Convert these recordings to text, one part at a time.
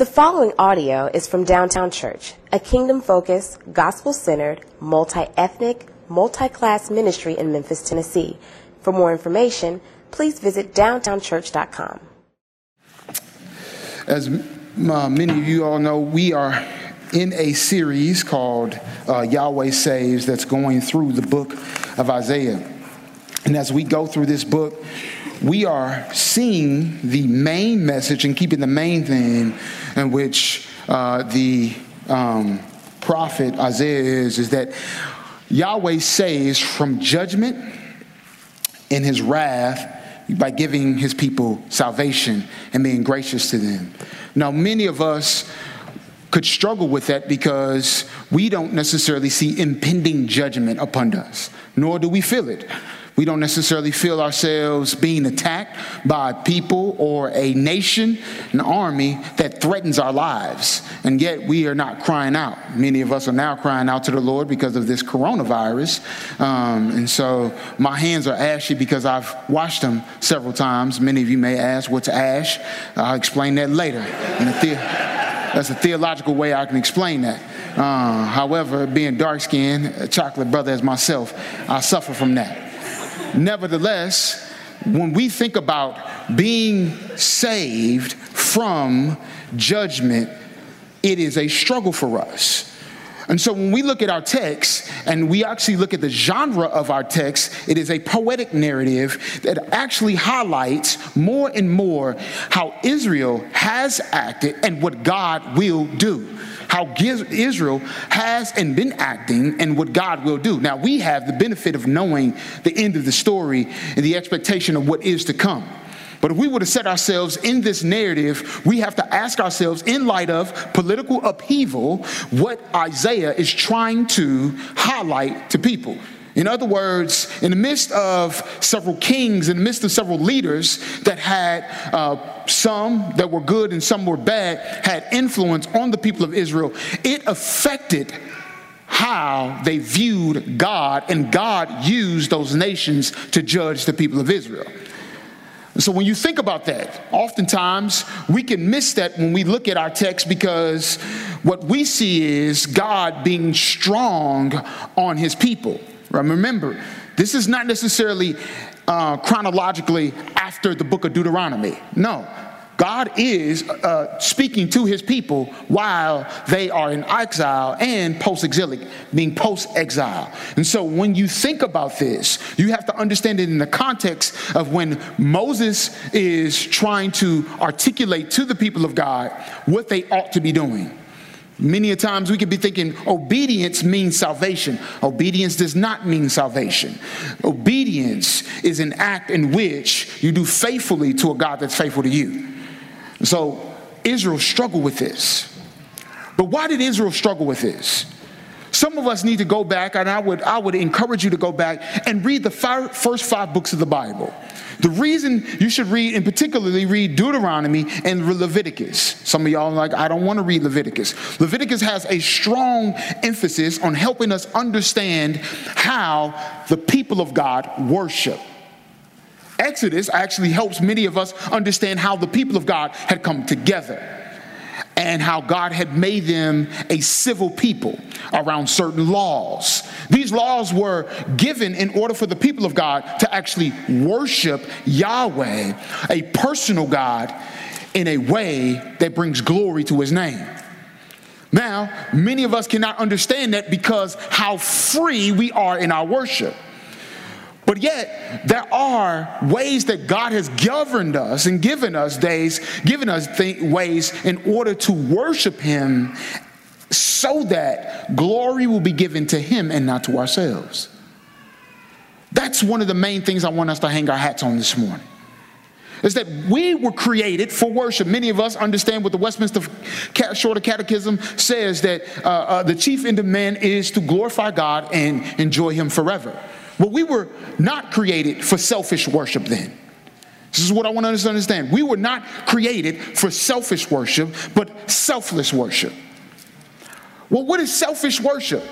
The following audio is from Downtown Church, a kingdom focused, gospel centered, multi ethnic, multi class ministry in Memphis, Tennessee. For more information, please visit downtownchurch.com. As uh, many of you all know, we are in a series called uh, Yahweh Saves that's going through the book of Isaiah. And as we go through this book, we are seeing the main message and keeping the main thing in which uh, the um, prophet Isaiah is, is that Yahweh saves from judgment and his wrath by giving his people salvation and being gracious to them. Now, many of us could struggle with that because we don't necessarily see impending judgment upon us, nor do we feel it. We don't necessarily feel ourselves being attacked by people or a nation, an army that threatens our lives. And yet we are not crying out. Many of us are now crying out to the Lord because of this coronavirus. Um, and so my hands are ashy because I've washed them several times. Many of you may ask, what's ash? I'll explain that later. The- that's a theological way I can explain that. Uh, however, being dark skinned, a chocolate brother as myself, I suffer from that. Nevertheless, when we think about being saved from judgment, it is a struggle for us. And so when we look at our text and we actually look at the genre of our text, it is a poetic narrative that actually highlights more and more how Israel has acted and what God will do how Israel has and been acting and what God will do. Now, we have the benefit of knowing the end of the story and the expectation of what is to come. But if we were to set ourselves in this narrative, we have to ask ourselves, in light of political upheaval, what Isaiah is trying to highlight to people. In other words, in the midst of several kings, in the midst of several leaders that had uh, some that were good and some were bad, had influence on the people of Israel, it affected how they viewed God, and God used those nations to judge the people of Israel. So when you think about that, oftentimes we can miss that when we look at our text because what we see is God being strong on his people. Remember, this is not necessarily uh, chronologically after the book of Deuteronomy. No. God is uh, speaking to his people while they are in exile and post exilic, being post exile. And so when you think about this, you have to understand it in the context of when Moses is trying to articulate to the people of God what they ought to be doing. Many a times we could be thinking obedience means salvation. Obedience does not mean salvation. Obedience is an act in which you do faithfully to a God that's faithful to you. So Israel struggled with this. But why did Israel struggle with this? Some of us need to go back, and I would, I would encourage you to go back and read the first five books of the Bible. The reason you should read, and particularly read Deuteronomy and Leviticus. Some of y'all like, I don't want to read Leviticus. Leviticus has a strong emphasis on helping us understand how the people of God worship. Exodus actually helps many of us understand how the people of God had come together and how God had made them a civil people around certain laws. These laws were given in order for the people of God to actually worship Yahweh, a personal God, in a way that brings glory to his name. Now, many of us cannot understand that because how free we are in our worship. But yet, there are ways that God has governed us and given us days, given us th- ways in order to worship Him so that glory will be given to Him and not to ourselves. That's one of the main things I want us to hang our hats on this morning. Is that we were created for worship. Many of us understand what the Westminster Shorter Catechism says that uh, uh, the chief end of man is to glorify God and enjoy Him forever. Well, we were not created for selfish worship then. This is what I want us to understand. We were not created for selfish worship, but selfless worship. Well, what is selfish worship?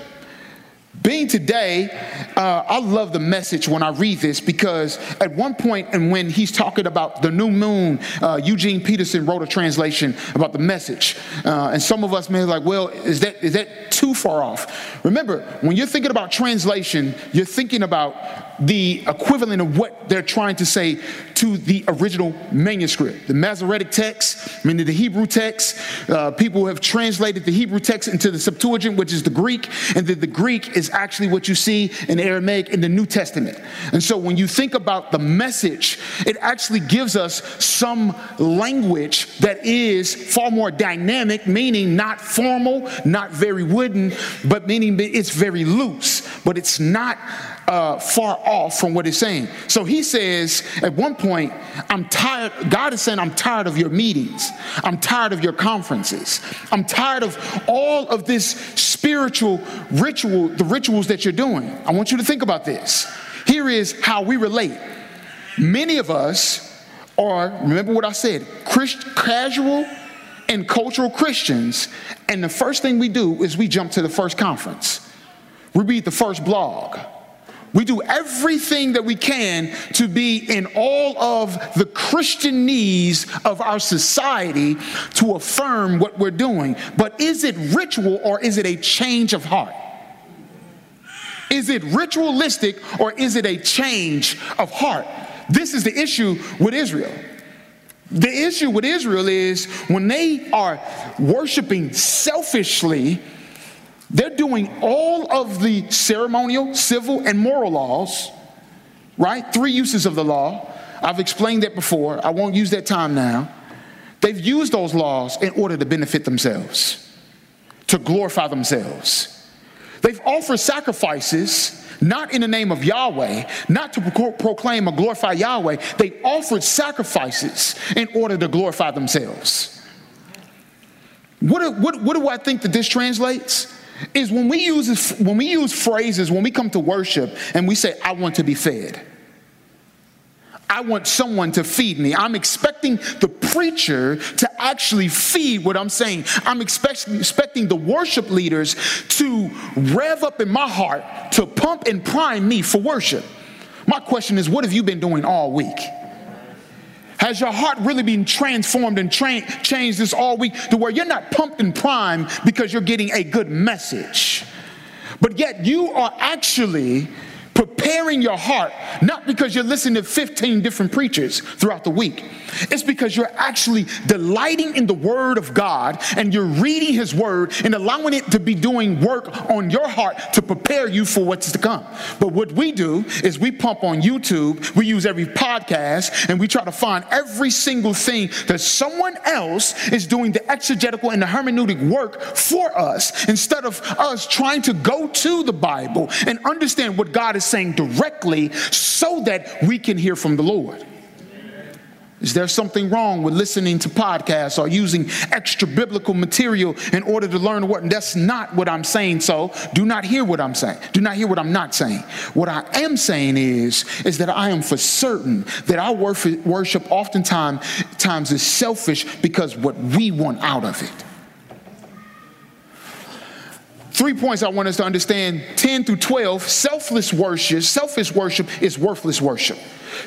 Being today, uh, I love the message when I read this because at one point, and when he's talking about the new moon, uh, Eugene Peterson wrote a translation about the message, uh, and some of us may be like, "Well, is that is that too far off?" Remember, when you're thinking about translation, you're thinking about the equivalent of what they're trying to say to the original manuscript. The Masoretic text, meaning the Hebrew text, uh, people have translated the Hebrew text into the Septuagint, which is the Greek, and the, the Greek is actually what you see in Aramaic in the New Testament. And so when you think about the message, it actually gives us some language that is far more dynamic, meaning not formal, not very wooden, but meaning it's very loose, but it's not uh, far off from what it's saying. So he says at one point, I'm tired. God is saying, I'm tired of your meetings. I'm tired of your conferences. I'm tired of all of this spiritual ritual, the rituals that you're doing. I want you to think about this. Here is how we relate. Many of us are, remember what I said, Christ, casual and cultural Christians. And the first thing we do is we jump to the first conference. We read the first blog we do everything that we can to be in all of the Christian needs of our society to affirm what we're doing. But is it ritual or is it a change of heart? Is it ritualistic or is it a change of heart? This is the issue with Israel. The issue with Israel is when they are worshiping selfishly, they're doing all of the ceremonial, civil, and moral laws, right? Three uses of the law. I've explained that before. I won't use that time now. They've used those laws in order to benefit themselves, to glorify themselves. They've offered sacrifices not in the name of Yahweh, not to pro- proclaim or glorify Yahweh. They've offered sacrifices in order to glorify themselves. What, what, what do I think that this translates? Is when we use when we use phrases when we come to worship and we say I want to be fed. I want someone to feed me. I'm expecting the preacher to actually feed what I'm saying. I'm expect, expecting the worship leaders to rev up in my heart to pump and prime me for worship. My question is, what have you been doing all week? Has your heart really been transformed and tra- changed this all week to where you're not pumped and primed because you're getting a good message? But yet you are actually preparing your heart, not because you're listening to 15 different preachers throughout the week. It's because you're actually delighting in the Word of God and you're reading His Word and allowing it to be doing work on your heart to prepare you for what's to come. But what we do is we pump on YouTube, we use every podcast, and we try to find every single thing that someone else is doing the exegetical and the hermeneutic work for us instead of us trying to go to the Bible and understand what God is saying directly so that we can hear from the Lord. Is there something wrong with listening to podcasts or using extra biblical material in order to learn what? That's not what I'm saying. So do not hear what I'm saying. Do not hear what I'm not saying. What I am saying is, is that I am for certain that our worship oftentimes times is selfish because what we want out of it. Three points I want us to understand 10 through 12 selfless worship, selfish worship is worthless worship.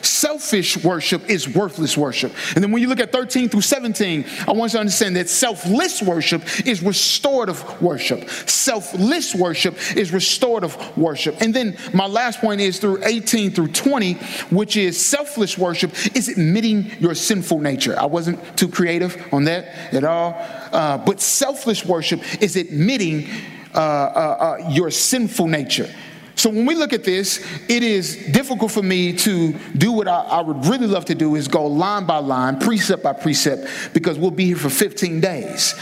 Selfish worship is worthless worship. And then when you look at 13 through 17, I want you to understand that selfless worship is restorative worship. Selfless worship is restorative worship. And then my last point is through 18 through 20, which is selfless worship is admitting your sinful nature. I wasn't too creative on that at all. Uh, but selfless worship is admitting uh, uh, uh, your sinful nature. So when we look at this, it is difficult for me to do what I, I, would really love to do is go line by line, precept by precept, because we'll be here for 15 days.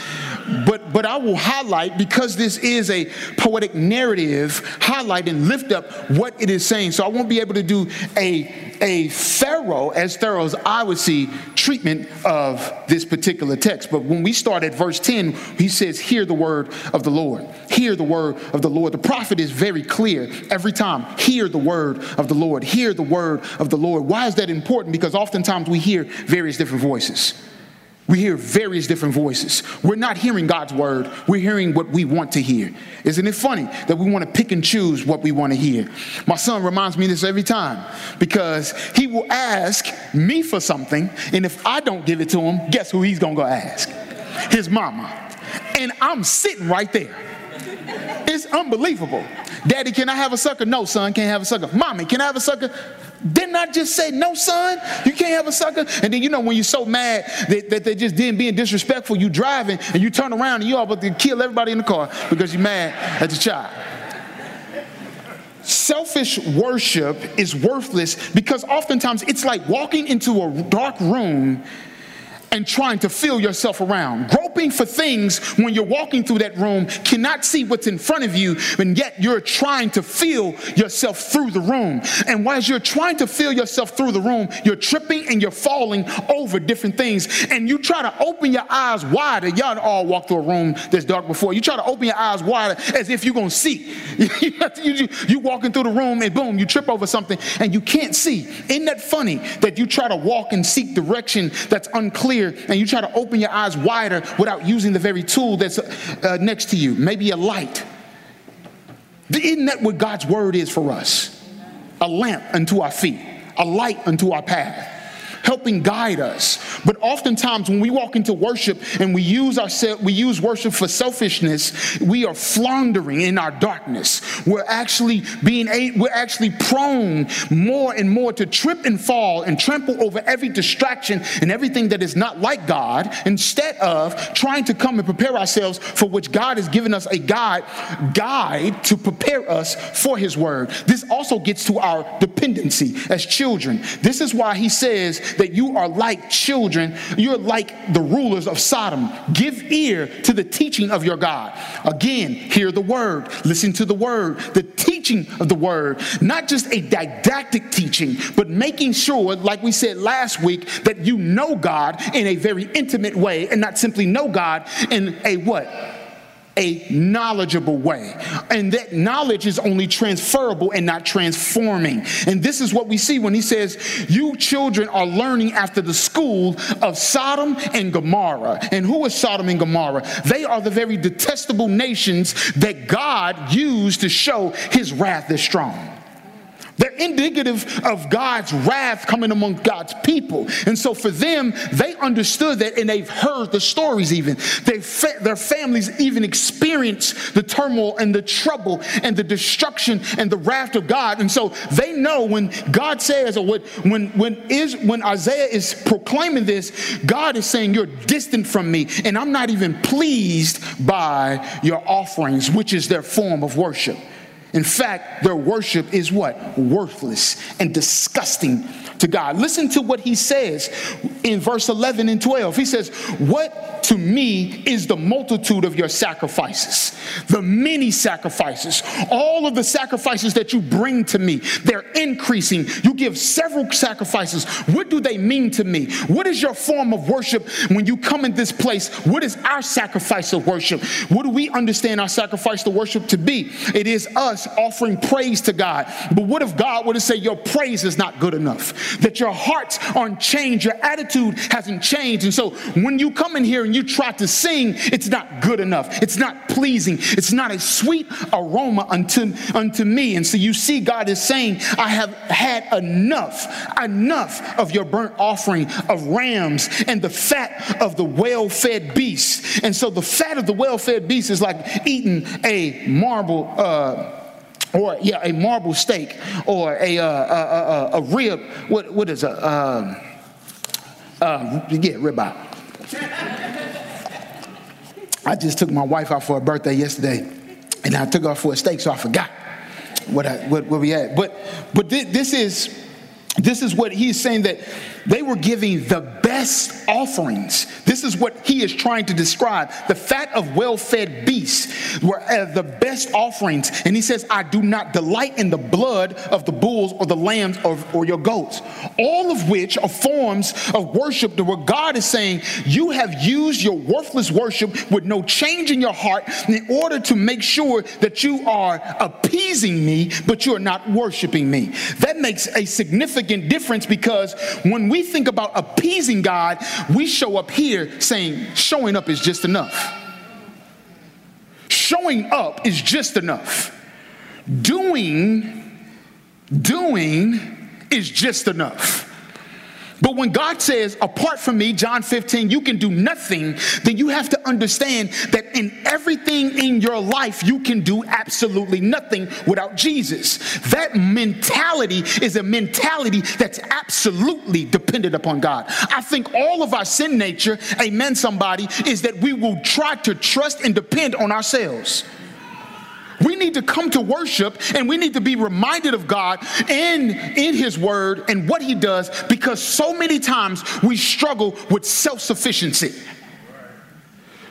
But but I will highlight because this is a poetic narrative, highlight and lift up what it is saying. So I won't be able to do a a thorough, as thorough as I would see, treatment of this particular text. But when we start at verse 10, he says, Hear the word of the Lord. Hear the word of the Lord. The prophet is very clear every time. Hear the word of the Lord. Hear the word of the Lord. Why is that important? Because oftentimes we hear various different voices. We hear various different voices. We're not hearing God's word, we're hearing what we want to hear. Isn't it funny that we want to pick and choose what we want to hear? My son reminds me this every time because he will ask me for something, and if I don't give it to him, guess who he's going to go ask? His mama. And I'm sitting right there. It's unbelievable. Daddy, can I have a sucker? No, son, can't have a sucker. Mommy, can I have a sucker? Didn't I just say, no, son, you can't have a sucker? And then, you know, when you're so mad that, that they just didn't being disrespectful, you driving and you turn around and you all about to kill everybody in the car because you're mad at the child. Selfish worship is worthless because oftentimes it's like walking into a dark room and trying to feel yourself around. Groping for things when you're walking through that room, cannot see what's in front of you, and yet you're trying to feel yourself through the room. And as you're trying to feel yourself through the room, you're tripping and you're falling over different things. And you try to open your eyes wider. Y'all all walk through a room that's dark before. You try to open your eyes wider as if you're going to see. you, you walking through the room and boom, you trip over something and you can't see. Isn't that funny that you try to walk and seek direction that's unclear? And you try to open your eyes wider without using the very tool that's uh, next to you, maybe a light. Isn't that what God's word is for us? A lamp unto our feet, a light unto our path helping guide us. But oftentimes when we walk into worship and we use our we use worship for selfishness, we are floundering in our darkness. We're actually being a, we're actually prone more and more to trip and fall and trample over every distraction and everything that is not like God instead of trying to come and prepare ourselves for which God has given us a guide guide to prepare us for his word. This also gets to our dependency as children. This is why he says that you are like children. You're like the rulers of Sodom. Give ear to the teaching of your God. Again, hear the word, listen to the word, the teaching of the word, not just a didactic teaching, but making sure, like we said last week, that you know God in a very intimate way and not simply know God in a what? A knowledgeable way. And that knowledge is only transferable and not transforming. And this is what we see when he says, You children are learning after the school of Sodom and Gomorrah. And who is Sodom and Gomorrah? They are the very detestable nations that God used to show his wrath is strong. Indicative of God's wrath coming among God's people. And so for them, they understood that and they've heard the stories even. They their families even experienced the turmoil and the trouble and the destruction and the wrath of God. And so they know when God says or when when is when Isaiah is proclaiming this, God is saying you're distant from me and I'm not even pleased by your offerings, which is their form of worship. In fact, their worship is what? Worthless and disgusting to God. Listen to what he says in verse 11 and 12. He says, What to me is the multitude of your sacrifices, the many sacrifices, all of the sacrifices that you bring to me, they're increasing. You give several sacrifices. What do they mean to me? What is your form of worship when you come in this place? What is our sacrifice of worship? What do we understand our sacrifice to worship to be? It is us offering praise to God. But what if God were to say, Your praise is not good enough? that your hearts aren't changed, your attitude hasn't changed. And so when you come in here and you try to sing, it's not good enough. It's not pleasing. It's not a sweet aroma unto, unto me. And so you see, God is saying, I have had enough, enough of your burnt offering of rams and the fat of the well fed beast. And so the fat of the well fed beast is like eating a marble. Uh, or yeah, a marble steak, or a uh, a, a, a, rib. What what is a um, uh, yeah ribeye? I just took my wife out for her birthday yesterday, and I took her for a steak, so I forgot what I what, we had. But but this is this is what he's saying that they were giving the best offerings. This is what he is trying to describe. The fat of well fed beasts were uh, the best offerings. And he says, I do not delight in the blood of the bulls or the lambs or, or your goats. All of which are forms of worship to where God is saying, You have used your worthless worship with no change in your heart in order to make sure that you are appeasing me, but you are not worshiping me. That makes a significant difference because when we think about appeasing God, we show up here saying showing up is just enough. Showing up is just enough. Doing, doing is just enough. But when God says, apart from me, John 15, you can do nothing, then you have to understand that in everything in your life, you can do absolutely nothing without Jesus. That mentality is a mentality that's absolutely dependent upon God. I think all of our sin nature, amen, somebody, is that we will try to trust and depend on ourselves. We need to come to worship and we need to be reminded of God in, in His Word and what He does because so many times we struggle with self sufficiency.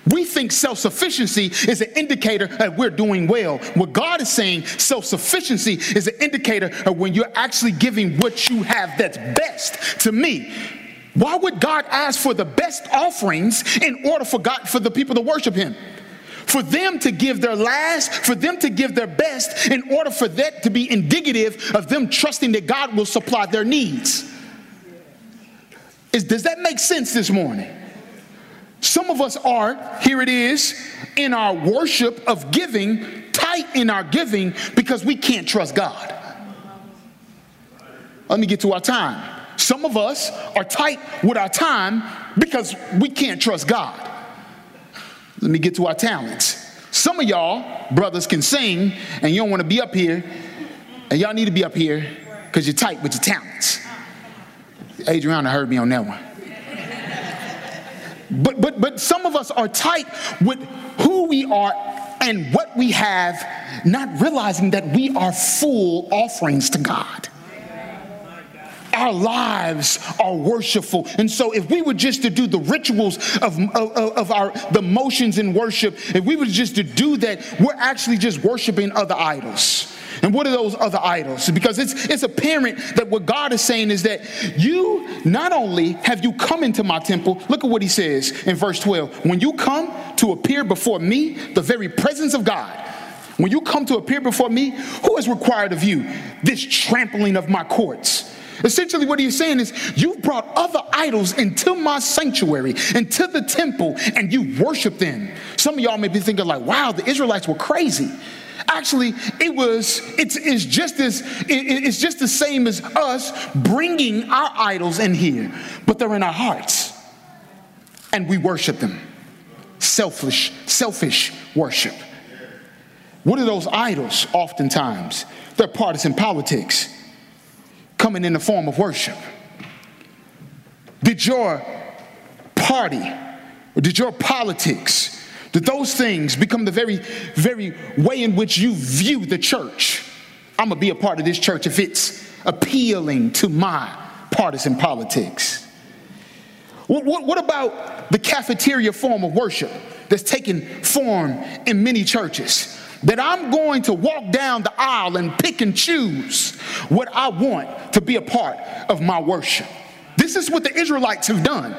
We think self sufficiency is an indicator that we're doing well. What God is saying, self sufficiency is an indicator of when you're actually giving what you have that's best to me. Why would God ask for the best offerings in order for God for the people to worship Him? For them to give their last, for them to give their best, in order for that to be indicative of them trusting that God will supply their needs. Is, does that make sense this morning? Some of us are, here it is, in our worship of giving, tight in our giving because we can't trust God. Let me get to our time. Some of us are tight with our time because we can't trust God. Let me get to our talents. Some of y'all brothers can sing and you don't want to be up here, and y'all need to be up here because you're tight with your talents. Adriana heard me on that one. But but but some of us are tight with who we are and what we have, not realizing that we are full offerings to God our lives are worshipful. And so if we were just to do the rituals of, of, of, our the motions in worship, if we were just to do that, we're actually just worshiping other idols. And what are those other idols? Because it's, it's apparent that what God is saying is that you not only have you come into my temple, look at what he says in verse 12. When you come to appear before me, the very presence of God, when you come to appear before me, who is required of you? This trampling of my courts Essentially, what he's saying is, you've brought other idols into my sanctuary, into the temple, and you worship them. Some of y'all may be thinking, like, wow, the Israelites were crazy. Actually, it was, it's, it's just as, it, it's just the same as us bringing our idols in here, but they're in our hearts. And we worship them. Selfish, selfish worship. What are those idols oftentimes? They're partisan politics coming in the form of worship? Did your party or did your politics, did those things become the very, very way in which you view the church? I'm gonna be a part of this church if it's appealing to my partisan politics. What, what, what about the cafeteria form of worship that's taken form in many churches? That I'm going to walk down the aisle and pick and choose what I want to be a part of my worship. This is what the Israelites have done.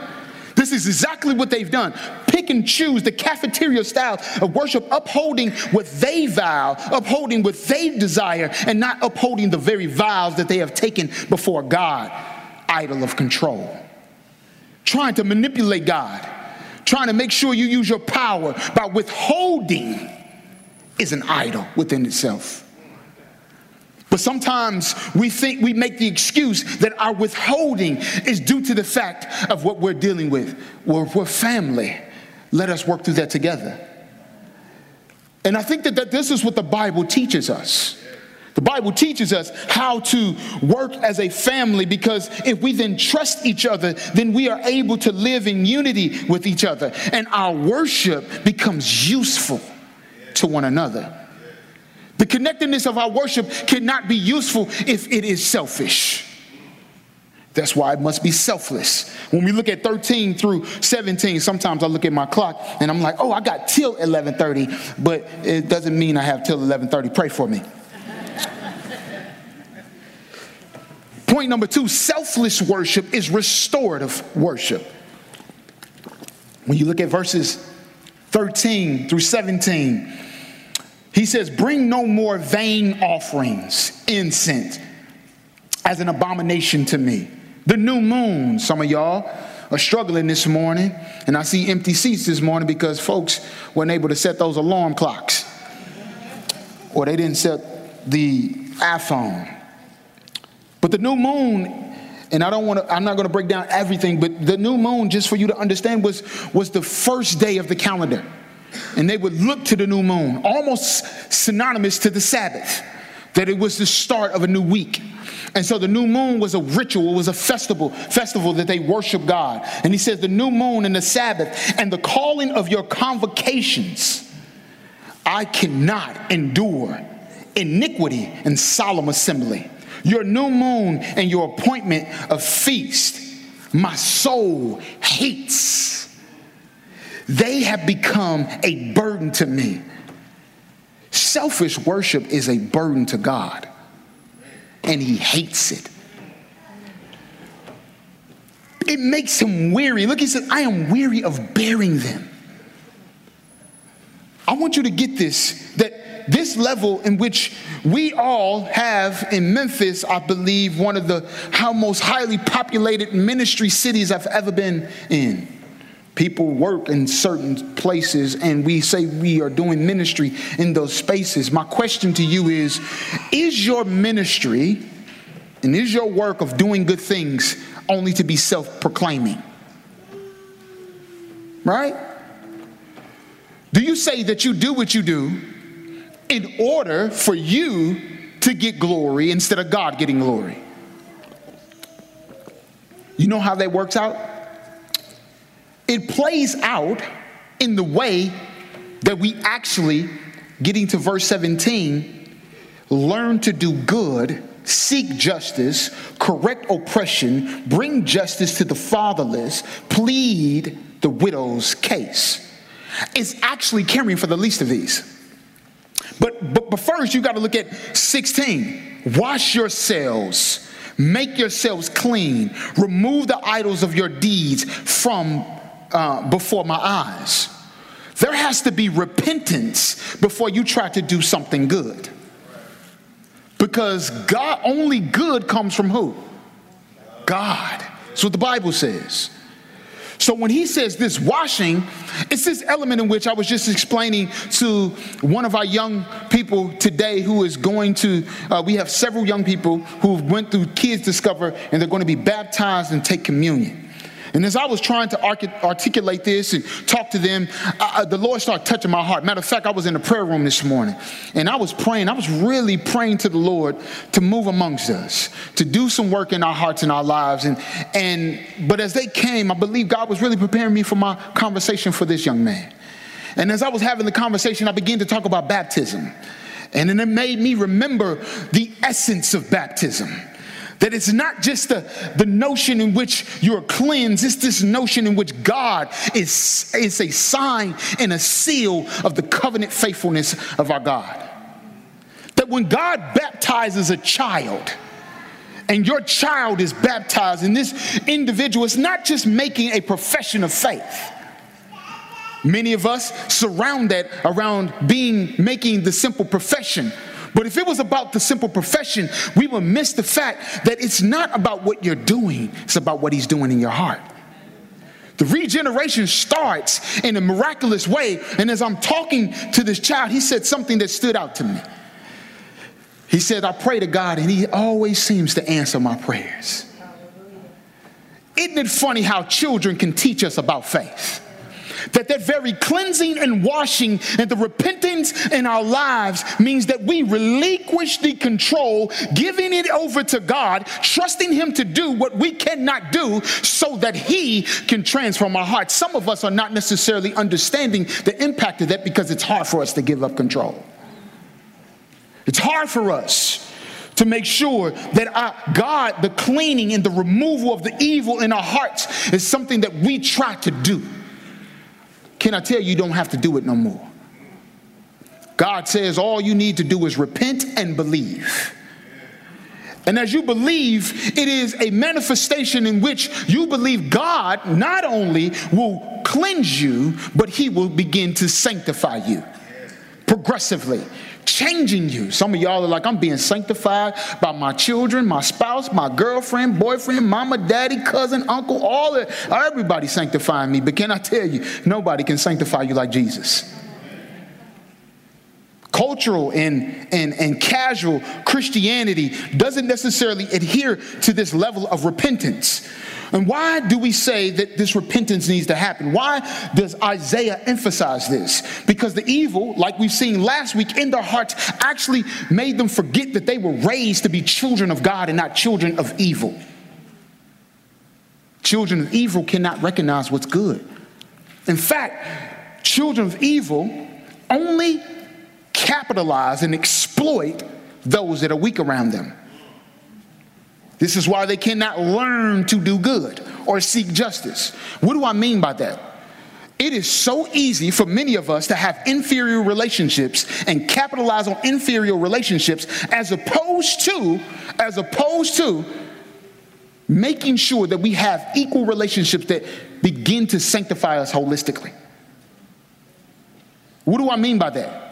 This is exactly what they've done. Pick and choose the cafeteria style of worship, upholding what they vow, upholding what they desire, and not upholding the very vows that they have taken before God, idol of control. Trying to manipulate God, trying to make sure you use your power by withholding is an idol within itself. But sometimes we think we make the excuse that our withholding is due to the fact of what we're dealing with. Well, we're family. Let us work through that together. And I think that, that this is what the Bible teaches us. The Bible teaches us how to work as a family because if we then trust each other, then we are able to live in unity with each other. And our worship becomes useful to one another. The connectedness of our worship cannot be useful if it is selfish. That's why it must be selfless. When we look at 13 through 17, sometimes I look at my clock and I'm like, "Oh, I got till 11:30," but it doesn't mean I have till 11:30. Pray for me. Point number 2, selfless worship is restorative worship. When you look at verses 13 through 17, he says, Bring no more vain offerings, incense, as an abomination to me. The new moon, some of y'all, are struggling this morning, and I see empty seats this morning because folks weren't able to set those alarm clocks, or they didn't set the iPhone. But the new moon, and I don't want to, I'm not going to break down everything, but the new moon, just for you to understand, was, was the first day of the calendar. And they would look to the new moon, almost synonymous to the Sabbath, that it was the start of a new week. And so the new moon was a ritual, it was a festival, festival that they worship God. And he says the new moon and the Sabbath and the calling of your convocations, I cannot endure iniquity and solemn assembly. Your new moon and your appointment of feast, my soul hates. They have become a burden to me. Selfish worship is a burden to God and he hates it. It makes him weary. Look, he said, I am weary of bearing them. I want you to get this that this level in which we all have in Memphis, I believe, one of the how most highly populated ministry cities I've ever been in. People work in certain places, and we say we are doing ministry in those spaces. My question to you is Is your ministry and is your work of doing good things only to be self proclaiming? Right? Do you say that you do what you do in order for you to get glory instead of God getting glory? You know how that works out? It plays out in the way that we actually, getting to verse 17, learn to do good, seek justice, correct oppression, bring justice to the fatherless, plead the widow's case. It's actually caring for the least of these. But, but, but first, you got to look at 16. Wash yourselves, make yourselves clean, remove the idols of your deeds from uh, before my eyes. There has to be repentance before you try to do something good. Because God, only good comes from who? God. That's what the Bible says. So when he says this washing, it's this element in which I was just explaining to one of our young people today who is going to, uh, we have several young people who went through Kids Discover and they're going to be baptized and take communion. And as I was trying to articulate this and talk to them, I, the Lord started touching my heart. Matter of fact, I was in the prayer room this morning and I was praying. I was really praying to the Lord to move amongst us, to do some work in our hearts and our lives. And, and, but as they came, I believe God was really preparing me for my conversation for this young man. And as I was having the conversation, I began to talk about baptism. And then it made me remember the essence of baptism that it's not just the, the notion in which you're cleansed, it's this notion in which God is, is a sign and a seal of the covenant faithfulness of our God. That when God baptizes a child, and your child is baptized, and this individual is not just making a profession of faith. Many of us surround that around being making the simple profession but if it was about the simple profession, we would miss the fact that it's not about what you're doing, it's about what He's doing in your heart. The regeneration starts in a miraculous way. And as I'm talking to this child, he said something that stood out to me. He said, I pray to God, and He always seems to answer my prayers. Isn't it funny how children can teach us about faith? That that very cleansing and washing and the repentance in our lives means that we relinquish the control, giving it over to God, trusting Him to do what we cannot do so that He can transform our hearts. Some of us are not necessarily understanding the impact of that because it's hard for us to give up control. It's hard for us to make sure that our God, the cleaning and the removal of the evil in our hearts, is something that we try to do. Can I tell you, you don't have to do it no more? God says all you need to do is repent and believe. And as you believe, it is a manifestation in which you believe God not only will cleanse you, but he will begin to sanctify you. progressively, changing you. Some of y'all are like, I'm being sanctified by my children, my spouse, my girlfriend, boyfriend, mama, daddy, cousin, uncle, all of, everybody sanctifying me. But can I tell you, nobody can sanctify you like Jesus cultural and, and, and casual Christianity doesn't necessarily adhere to this level of repentance. And why do we say that this repentance needs to happen? Why does Isaiah emphasize this? Because the evil, like we've seen last week, in their hearts actually made them forget that they were raised to be children of God and not children of evil. Children of evil cannot recognize what's good. In fact, children of evil only capitalize and exploit those that are weak around them. This is why they cannot learn to do good or seek justice. What do I mean by that? It is so easy for many of us to have inferior relationships and capitalize on inferior relationships as opposed to as opposed to making sure that we have equal relationships that begin to sanctify us holistically. What do I mean by that?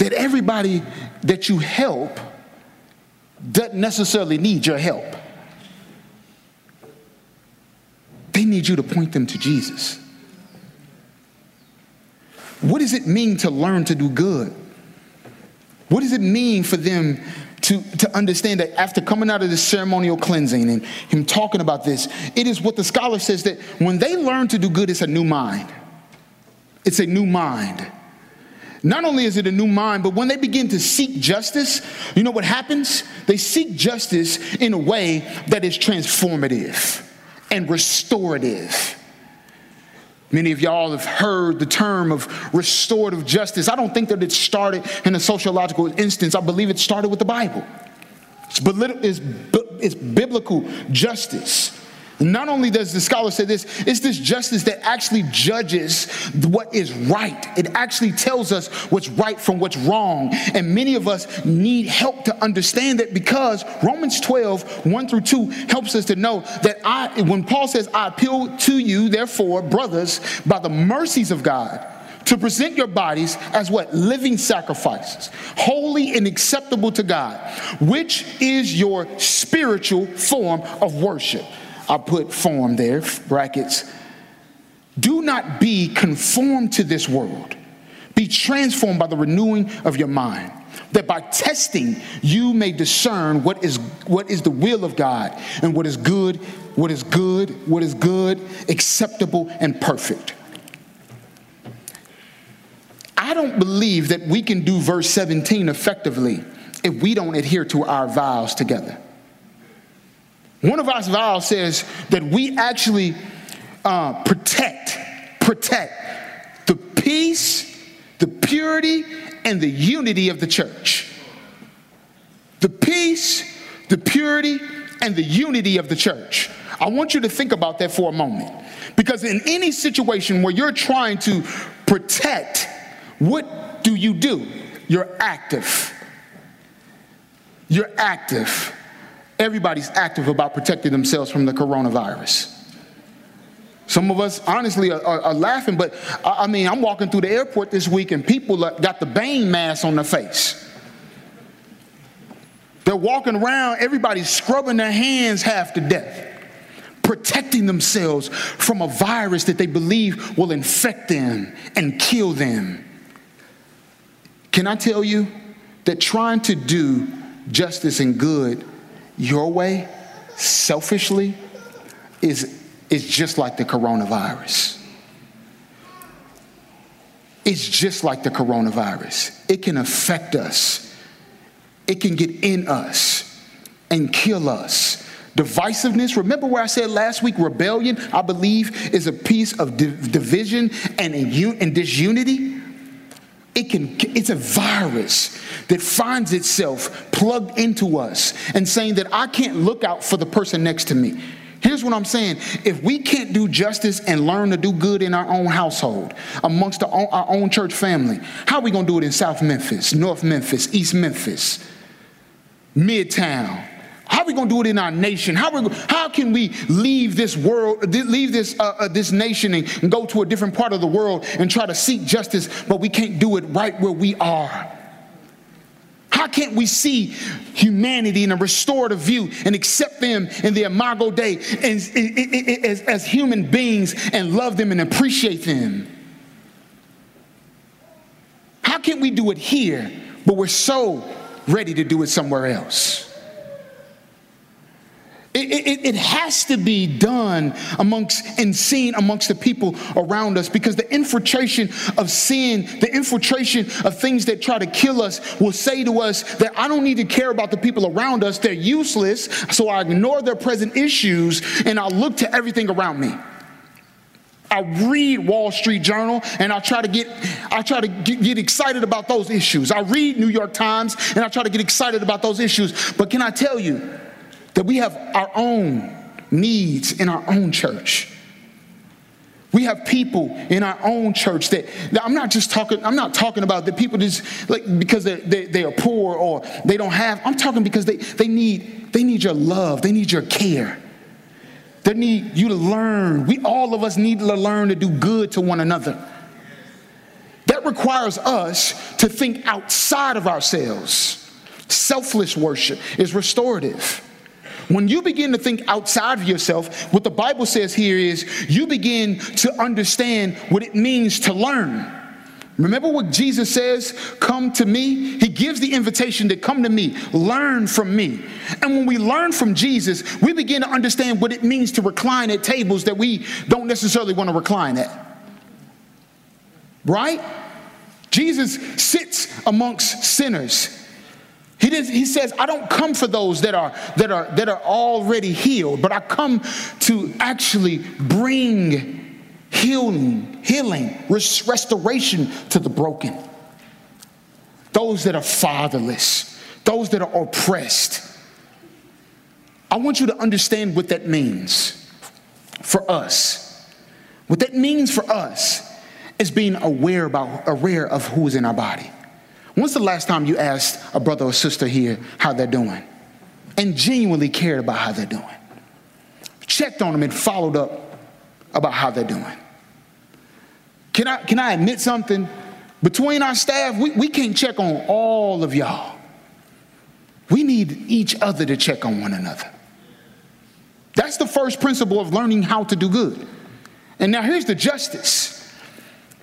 that everybody that you help doesn't necessarily need your help. They need you to point them to Jesus. What does it mean to learn to do good? What does it mean for them to, to understand that after coming out of this ceremonial cleansing and him talking about this, it is what the scholar says that when they learn to do good, it's a new mind. It's a new mind. Not only is it a new mind, but when they begin to seek justice, you know what happens? They seek justice in a way that is transformative and restorative. Many of y'all have heard the term of restorative justice. I don't think that it started in a sociological instance. I believe it started with the Bible. It's, it's, it's biblical justice. Not only does the scholar say this, it's this justice that actually judges what is right. It actually tells us what's right from what's wrong. And many of us need help to understand that because Romans 12, 1 through 2 helps us to know that I, when Paul says, I appeal to you, therefore, brothers, by the mercies of God, to present your bodies as what? Living sacrifices, holy and acceptable to God, which is your spiritual form of worship. I put form there, brackets. Do not be conformed to this world. Be transformed by the renewing of your mind, that by testing you may discern what is what is the will of God and what is good, what is good, what is good, acceptable, and perfect. I don't believe that we can do verse 17 effectively if we don't adhere to our vows together. One of our vows says that we actually uh, protect, protect the peace, the purity, and the unity of the church. The peace, the purity, and the unity of the church. I want you to think about that for a moment. Because in any situation where you're trying to protect, what do you do? You're active. You're active everybody's active about protecting themselves from the coronavirus. Some of us, honestly, are, are, are laughing, but I, I mean, I'm walking through the airport this week and people got the Bane mask on their face. They're walking around, everybody's scrubbing their hands half to death, protecting themselves from a virus that they believe will infect them and kill them. Can I tell you that trying to do justice and good your way, selfishly, is, is just like the coronavirus. It's just like the coronavirus. It can affect us, it can get in us and kill us. Divisiveness, remember where I said last week, rebellion, I believe, is a piece of division and, and disunity. It can, it's a virus that finds itself plugged into us and saying that I can't look out for the person next to me. Here's what I'm saying. If we can't do justice and learn to do good in our own household, amongst our own, church family, how are we going to do it in South Memphis, North Memphis, East Memphis, Midtown? How are we going to do it in our nation? How, we, how can we leave this world, leave this, uh, uh, this nation and, go to a different part of the world and try to seek justice, but we can't do it right where we are? How can't we see humanity in a restorative view and accept them in the imago Dei as, as, as human beings and love them and appreciate them? How can we do it here, but we're so ready to do it somewhere else? It, it, it, has to be done amongst and seen amongst the people around us because the infiltration of sin, the infiltration of things that try to kill us, will say to us that I don't need to care about the people around us. They're useless, so I ignore their present issues and I'll look to everything around me. I read Wall Street Journal and I try to get I try to get, get, excited about those issues. I read New York Times and I try to get excited about those issues. But can I tell you that we have our own needs in our own church? We have people in our own church that, that, I'm not just talking, I'm not talking about the people just like because they, they, they are poor or they don't have. I'm talking because they, they need they need your love, they need your care. They need you to learn. We all of us need to learn to do good to one another. That requires us to think outside of ourselves. Selfless worship is restorative. When you begin to think outside of yourself, what the Bible says here is you begin to understand what it means to learn. Remember what Jesus says, come to me? He gives the invitation to come to me, learn from me. And when we learn from Jesus, we begin to understand what it means to recline at tables that we don't necessarily want to recline at. Right? Jesus sits amongst sinners. He, does, he says, I don't come for those that are, that, are, that are already healed, but I come to actually bring healing, healing, restoration to the broken, those that are fatherless, those that are oppressed. I want you to understand what that means for us. What that means for us is being aware about aware of who's in our body. When's the last time you asked a brother or sister here how they're doing and genuinely cared about how they're doing? Checked on them and followed up about how they're doing. Can I, can I admit something? Between our staff, we, we can't check on all of y'all. We need each other to check on one another. That's the first principle of learning how to do good. And now here's the justice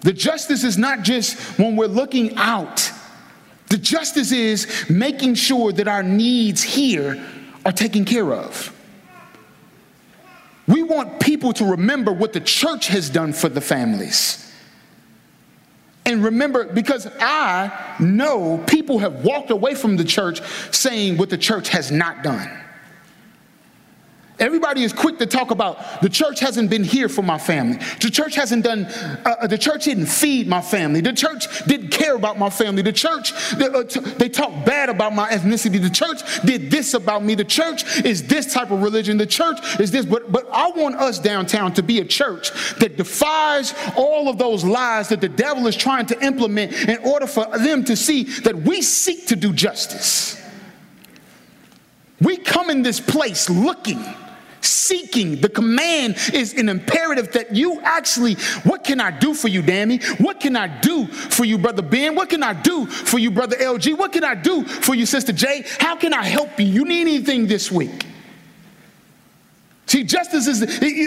the justice is not just when we're looking out, the justice is making sure that our needs here are taken care of. We want people to remember what the church has done for the families. And remember, because I know people have walked away from the church saying what the church has not done. Everybody is quick to talk about the church hasn't been here for my family. The church hasn't done, uh, uh the church didn't feed my family. The church didn't care about my family. The church, they, uh, t- they talk bad about my ethnicity. The church did this about me. The church is this type of religion. The church is this. But, but I want us downtown to be a church that defies all of those lies that the devil is trying to implement in order for them to see that we seek to do justice. We come in this place looking seeking. The command is an imperative that you actually, what can I do for you, Danny? What can I do for you, Brother Ben? What can I do for you, Brother LG? What can I do for you, Sister J? How can I help you? You need anything this week? See, justice is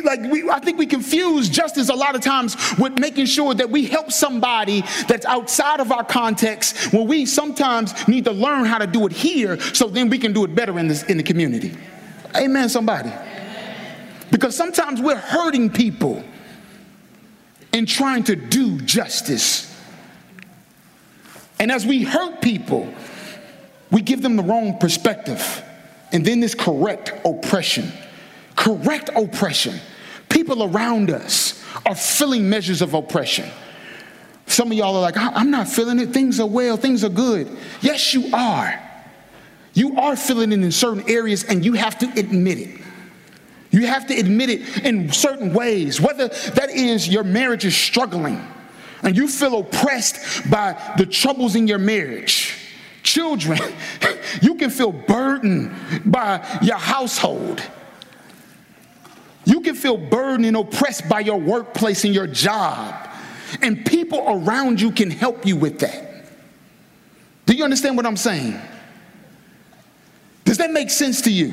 like we, I think we confuse justice a lot of times with making sure that we help somebody that's outside of our context when we sometimes need to learn how to do it here so then we can do it better in, this, in the community. Amen, somebody. Because sometimes we're hurting people in trying to do justice. And as we hurt people, we give them the wrong perspective. And then this correct oppression. Correct oppression. People around us are feeling measures of oppression. Some of y'all are like, I'm not feeling it. Things are well, things are good. Yes, you are. You are feeling it in certain areas, and you have to admit it. You have to admit it in certain ways, whether that is your marriage is struggling and you feel oppressed by the troubles in your marriage. children. You can feel burdened by your household. You can feel burdened and oppressed by your workplace and your job. And people around you can help you with that. Do you understand what I'm saying? Does that make sense to you?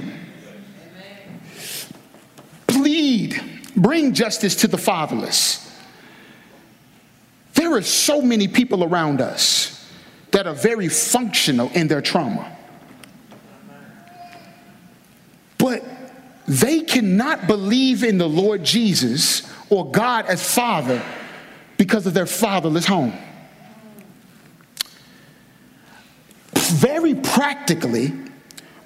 Plead, bring justice to the fatherless. There are so many people around us that are very functional in their trauma. But they cannot believe in the Lord Jesus or God as Father because of their fatherless home. Very practically,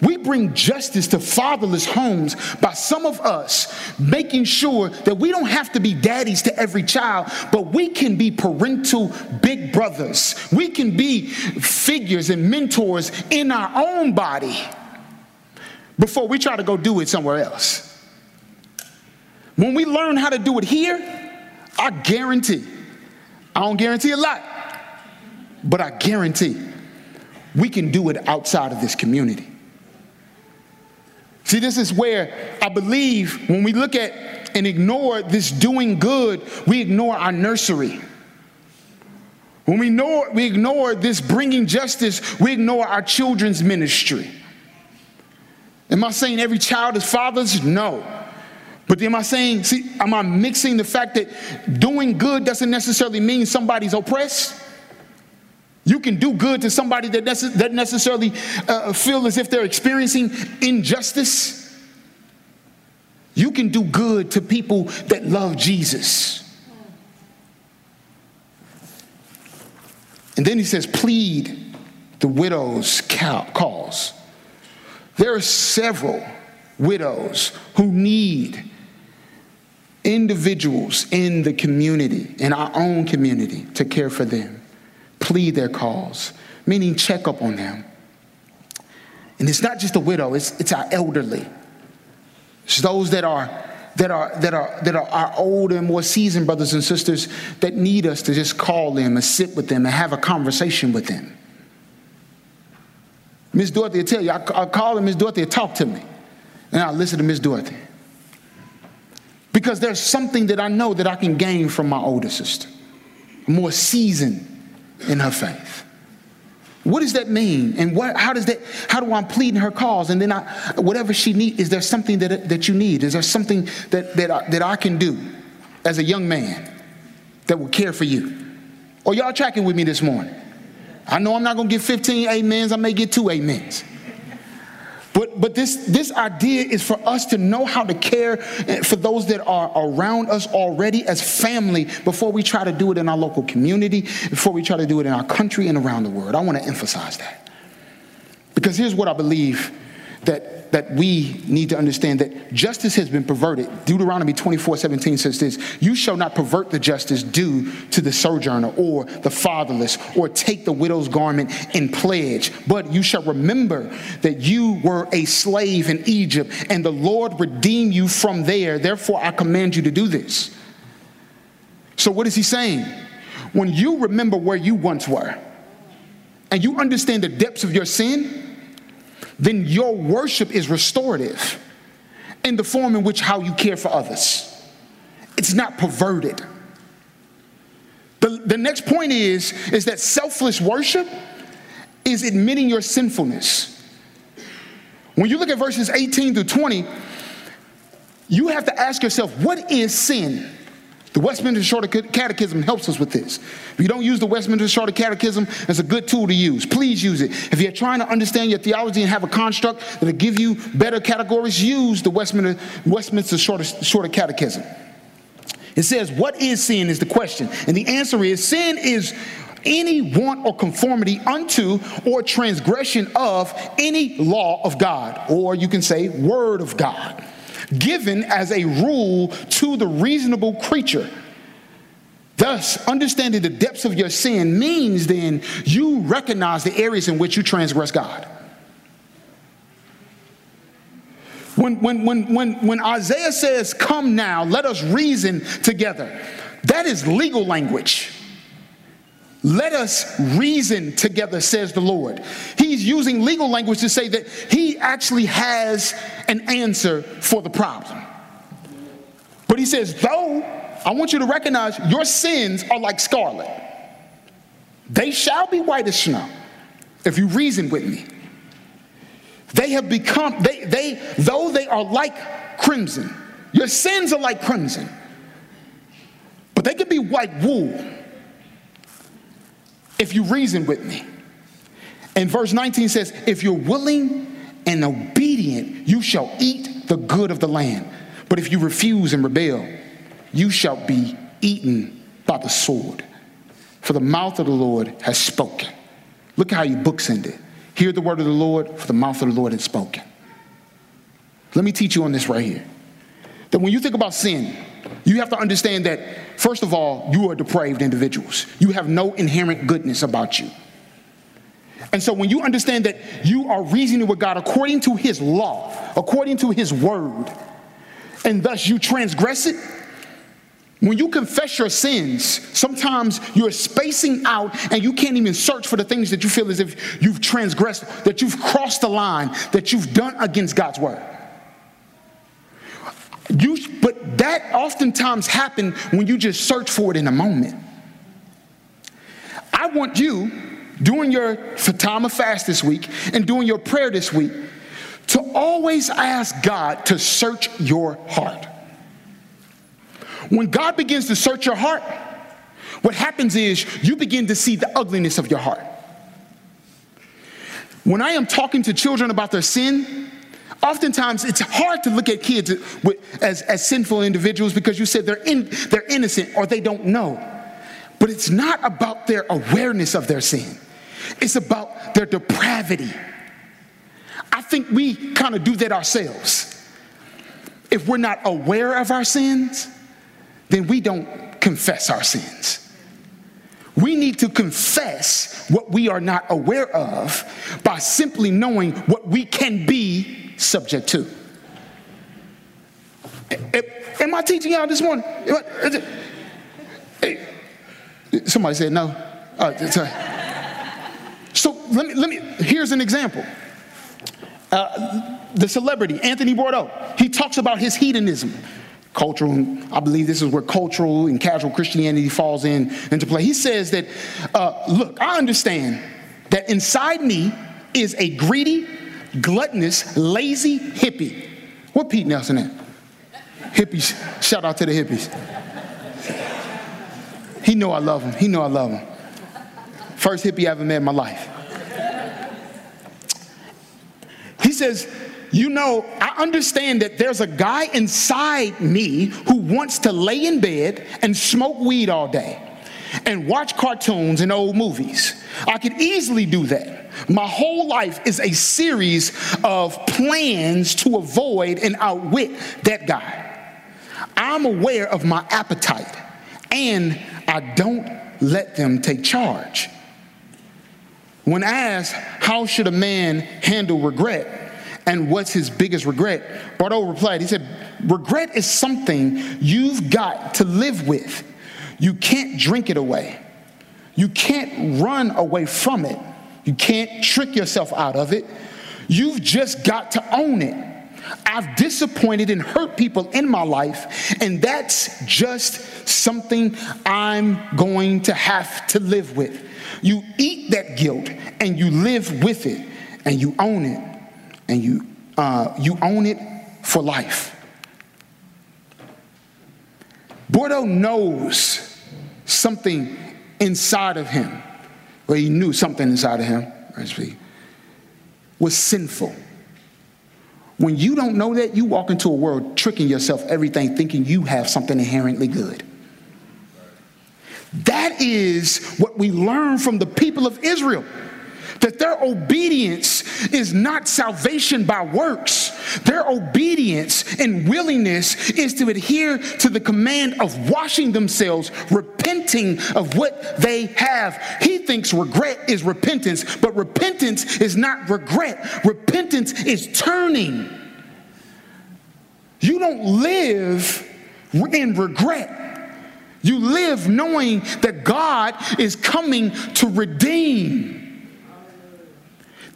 we bring justice to fatherless homes by some of us making sure that we don't have to be daddies to every child, but we can be parental big brothers. We can be figures and mentors in our own body before we try to go do it somewhere else. When we learn how to do it here, I guarantee, I don't guarantee a lot, but I guarantee we can do it outside of this community. See, this is where I believe when we look at and ignore this doing good, we ignore our nursery. When we ignore, we ignore this bringing justice, we ignore our children's ministry. Am I saying every child is father's? No. But am I saying, see, am I mixing the fact that doing good doesn't necessarily mean somebody's oppressed? You can do good to somebody that doesn't necessarily uh, feel as if they're experiencing injustice. You can do good to people that love Jesus. And then he says, plead the widow's cause. There are several widows who need individuals in the community, in our own community, to care for them plead their cause, meaning check up on them. And it's not just a widow, it's, it's our elderly. It's those that are that are that are that are our older and more seasoned brothers and sisters that need us to just call them and sit with them and have a conversation with them. Miss Dorothy will tell you, I, I call her Miss Dorothy talk to me. And I listen to Miss Dorothy. Because there's something that I know that I can gain from my older sister, more seasoned in her faith. What does that mean? And what, how does that, how do I plead in her cause? And then I, whatever she needs, is there something that, that you need? Is there something that, that, I, that I can do as a young man that will care for you? Or y'all tracking with me this morning? I know I'm not going to get 15 amens. I may get two amens. But, but this, this idea is for us to know how to care eh, for those that are around us already as family before we try to do it in our local community, before we try to do it in our country and around the world. I want to emphasize that. Because here's what I believe that that we need to understand that justice has been perverted. Deuteronomy 24 17 says this You shall not pervert the justice due to the sojourner or the fatherless, or take the widow's garment in pledge, but you shall remember that you were a slave in Egypt, and the Lord redeemed you from there. Therefore, I command you to do this. So, what is he saying? When you remember where you once were, and you understand the depths of your sin, then your worship is restorative in the form in which how you care for others. It's not perverted. The, the next point is, is that selfless worship is admitting your sinfulness. When you look at verses 18 through 20, you have to ask yourself, what is sin? The Westminster Shorter Catechism helps us with this. If you don't use the Westminster Shorter Catechism, it's a good tool to use. Please use it. If you're trying to understand your theology and have a construct that'll give you better categories, use the Westminster, Westminster Shorter, Shorter Catechism. It says, What is sin? is the question. And the answer is sin is any want or conformity unto or transgression of any law of God, or you can say, word of God given as a rule to the reasonable creature. Thus, understanding the depths of your sin means then you recognize the areas in which you transgress God. When, when, when, when, when Isaiah says, Come now, let us reason together, that is legal language. Let us reason together, says the Lord. He's using legal language to say that he actually has an answer for the problem. But he says, though I want you to recognize your sins are like scarlet, they shall be white as snow if you reason with me. They have become, they, they, though they are like crimson, your sins are like crimson, but they can be white wool if you reason with me. And verse 19 says, If you're willing and obedient, you shall eat the good of the land. But if you refuse and rebel, you shall be eaten by the sword. For the mouth of the Lord has spoken. Look how you booksend it. Hear the word of the Lord, for the mouth of the Lord has spoken. Let me teach you on this right here. That when you think about sin, you have to understand that, first of all, you are depraved individuals. You have no inherent goodness about you. And so when you understand that you are reasoning with God according to his law, according to his word, and thus you transgress it, when you confess your sins, sometimes you're spacing out and you can't even search for the things that you feel as if you've transgressed, that you've crossed the line, that you've done against God's word. You, but that oftentimes happens when you just search for it in a moment. I want you, during your time of fast this week and doing your prayer this week, to always ask God to search your heart. When God begins to search your heart, what happens is you begin to see the ugliness of your heart. When I am talking to children about their sin, Oftentimes, it's hard to look at kids as, as sinful individuals because you said they're, in, they're innocent or they don't know. But it's not about their awareness of their sin, it's about their depravity. I think we kind of do that ourselves. If we're not aware of our sins, then we don't confess our sins. We need to confess what we are not aware of by simply knowing what we can be subject to. Am I teaching y'all this morning? Somebody said no. Uh, so let me, let me, here's an example. Uh, the celebrity, Anthony Bourdain, he talks about his hedonism. Cultural, I believe this is where cultural and casual Christianity falls in into play. He says that, uh, look, I understand that inside me is a greedy, gluttonous, lazy hippie. What Pete Nelson at? Hippies. Shout out to the hippies. He know I love him. He know I love him. First hippie I ever met in my life. He says, you know, I understand that there's a guy inside me who wants to lay in bed and smoke weed all day and watch cartoons and old movies. I could easily do that. My whole life is a series of plans to avoid and outwit that guy. I'm aware of my appetite and I don't let them take charge. When asked, how should a man handle regret and what's his biggest regret, Bourdain replied, he said, regret is something you've got to live with. You can't drink it away. You can't run away from it. You can't trick yourself out of it. You've just got to own it. I've disappointed and hurt people in my life, and that's just something I'm going to have to live with. You eat that guilt and you live with it, and you own it, and you uh, you own it for life. Bourdain knows something inside of him or he knew something inside of him, was sinful. When you don't know that, you walk into a world tricking yourself everything, thinking you have something inherently good. That is what we learn from the people of Israel that their obedience is not salvation by works. Their obedience and willingness is to adhere to the command of washing themselves, repenting of what they have. He thinks regret is repentance, but repentance is not regret. Repentance is turning. You don't live in regret. You live knowing that God is coming to redeem.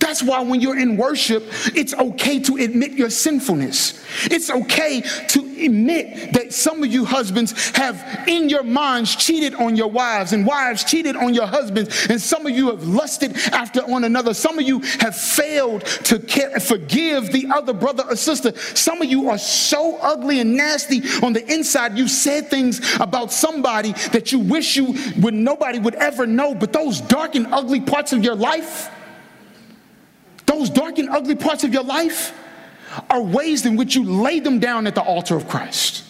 That's why when you're in worship, it's okay to admit your sinfulness. It's okay to admit that some of you husbands have in your minds cheated on your wives and wives cheated on your husbands and some of you have lusted after one another. Some of you have failed to care, forgive the other brother or sister. Some of you are so ugly and nasty on the inside. You said things about somebody that you wish you would nobody would ever know, but those dark and ugly parts of your life those dark and ugly parts of your life are ways in which you lay them down at the altar of Christ.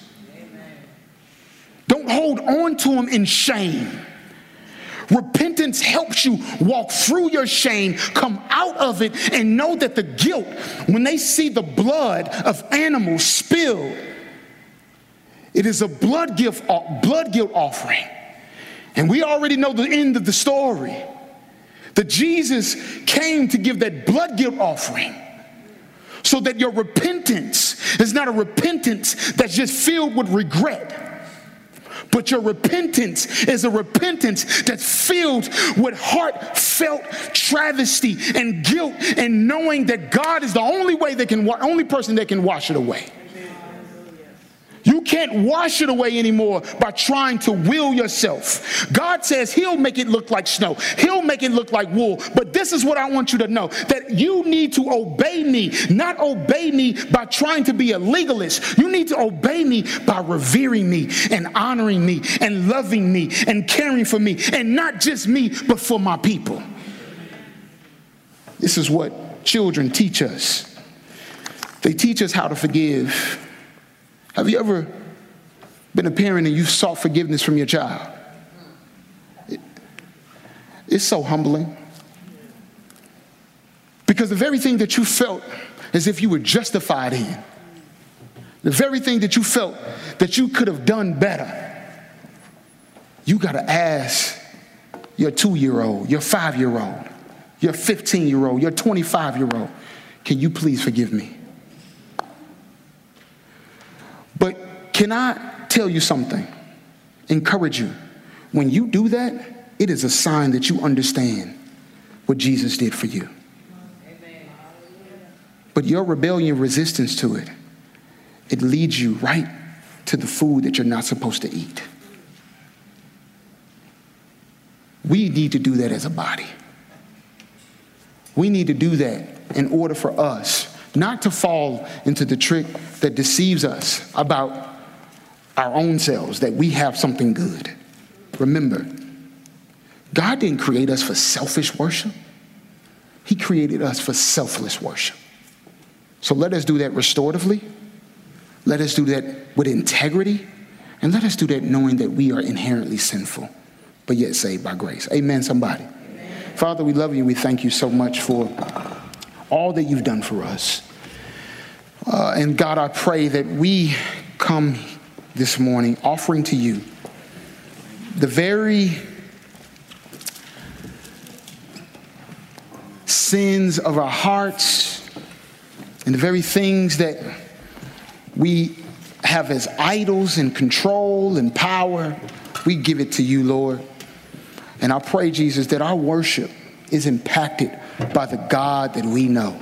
Don't hold on to them in shame. Repentance helps you walk through your shame, come out of it, and know that the guilt, when they see the blood of animals spilled, it is a blood gift, blood guilt offering. And we already know the end of the story that Jesus came to give that blood guilt offering so that your repentance is not a repentance that's just filled with regret. But your repentance is a repentance that's filled with heartfelt travesty and guilt and knowing that God is the only way that can only person that can wash it away. Can't wash it away anymore by trying to will yourself. God says He'll make it look like snow, He'll make it look like wool. But this is what I want you to know that you need to obey me, not obey me by trying to be a legalist. You need to obey me by revering me and honoring me and loving me and caring for me, and not just me, but for my people. This is what children teach us. They teach us how to forgive have you ever been a parent and you sought forgiveness from your child? It, it's so humbling. Because the very thing that you felt as if you were justified in, the very thing that you felt that you could have done better, you got to ask your two year old, your five year old, your 15 year old, your 25 year old, can you please forgive me? But can I tell you something? Encourage you. When you do that, it is a sign that you understand what Jesus did for you. But your rebellion, resistance to it, it leads you right to the food that you're not supposed to eat. We need to do that as a body. We need to do that in order for us not to fall into the trick that deceives us about our own selves, that we have something good. Remember, God didn't create us for selfish worship, He created us for selfless worship. So let us do that restoratively. Let us do that with integrity. And let us do that knowing that we are inherently sinful, but yet saved by grace. Amen, somebody. Amen. Father, we love you. We thank you so much for all that you've done for us. Uh, and God, I pray that we come this morning offering to you the very sins of our hearts and the very things that we have as idols and control and power. We give it to you, Lord. And I pray, Jesus, that our worship is impacted by the God that we know.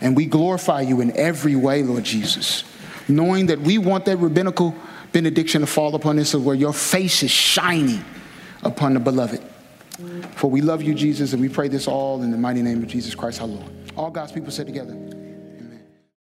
And we glorify you in every way, Lord Jesus, knowing that we want that rabbinical benediction to fall upon us where your face is shining upon the beloved. For we love you, Jesus, and we pray this all in the mighty name of Jesus Christ our Lord. All God's people said together.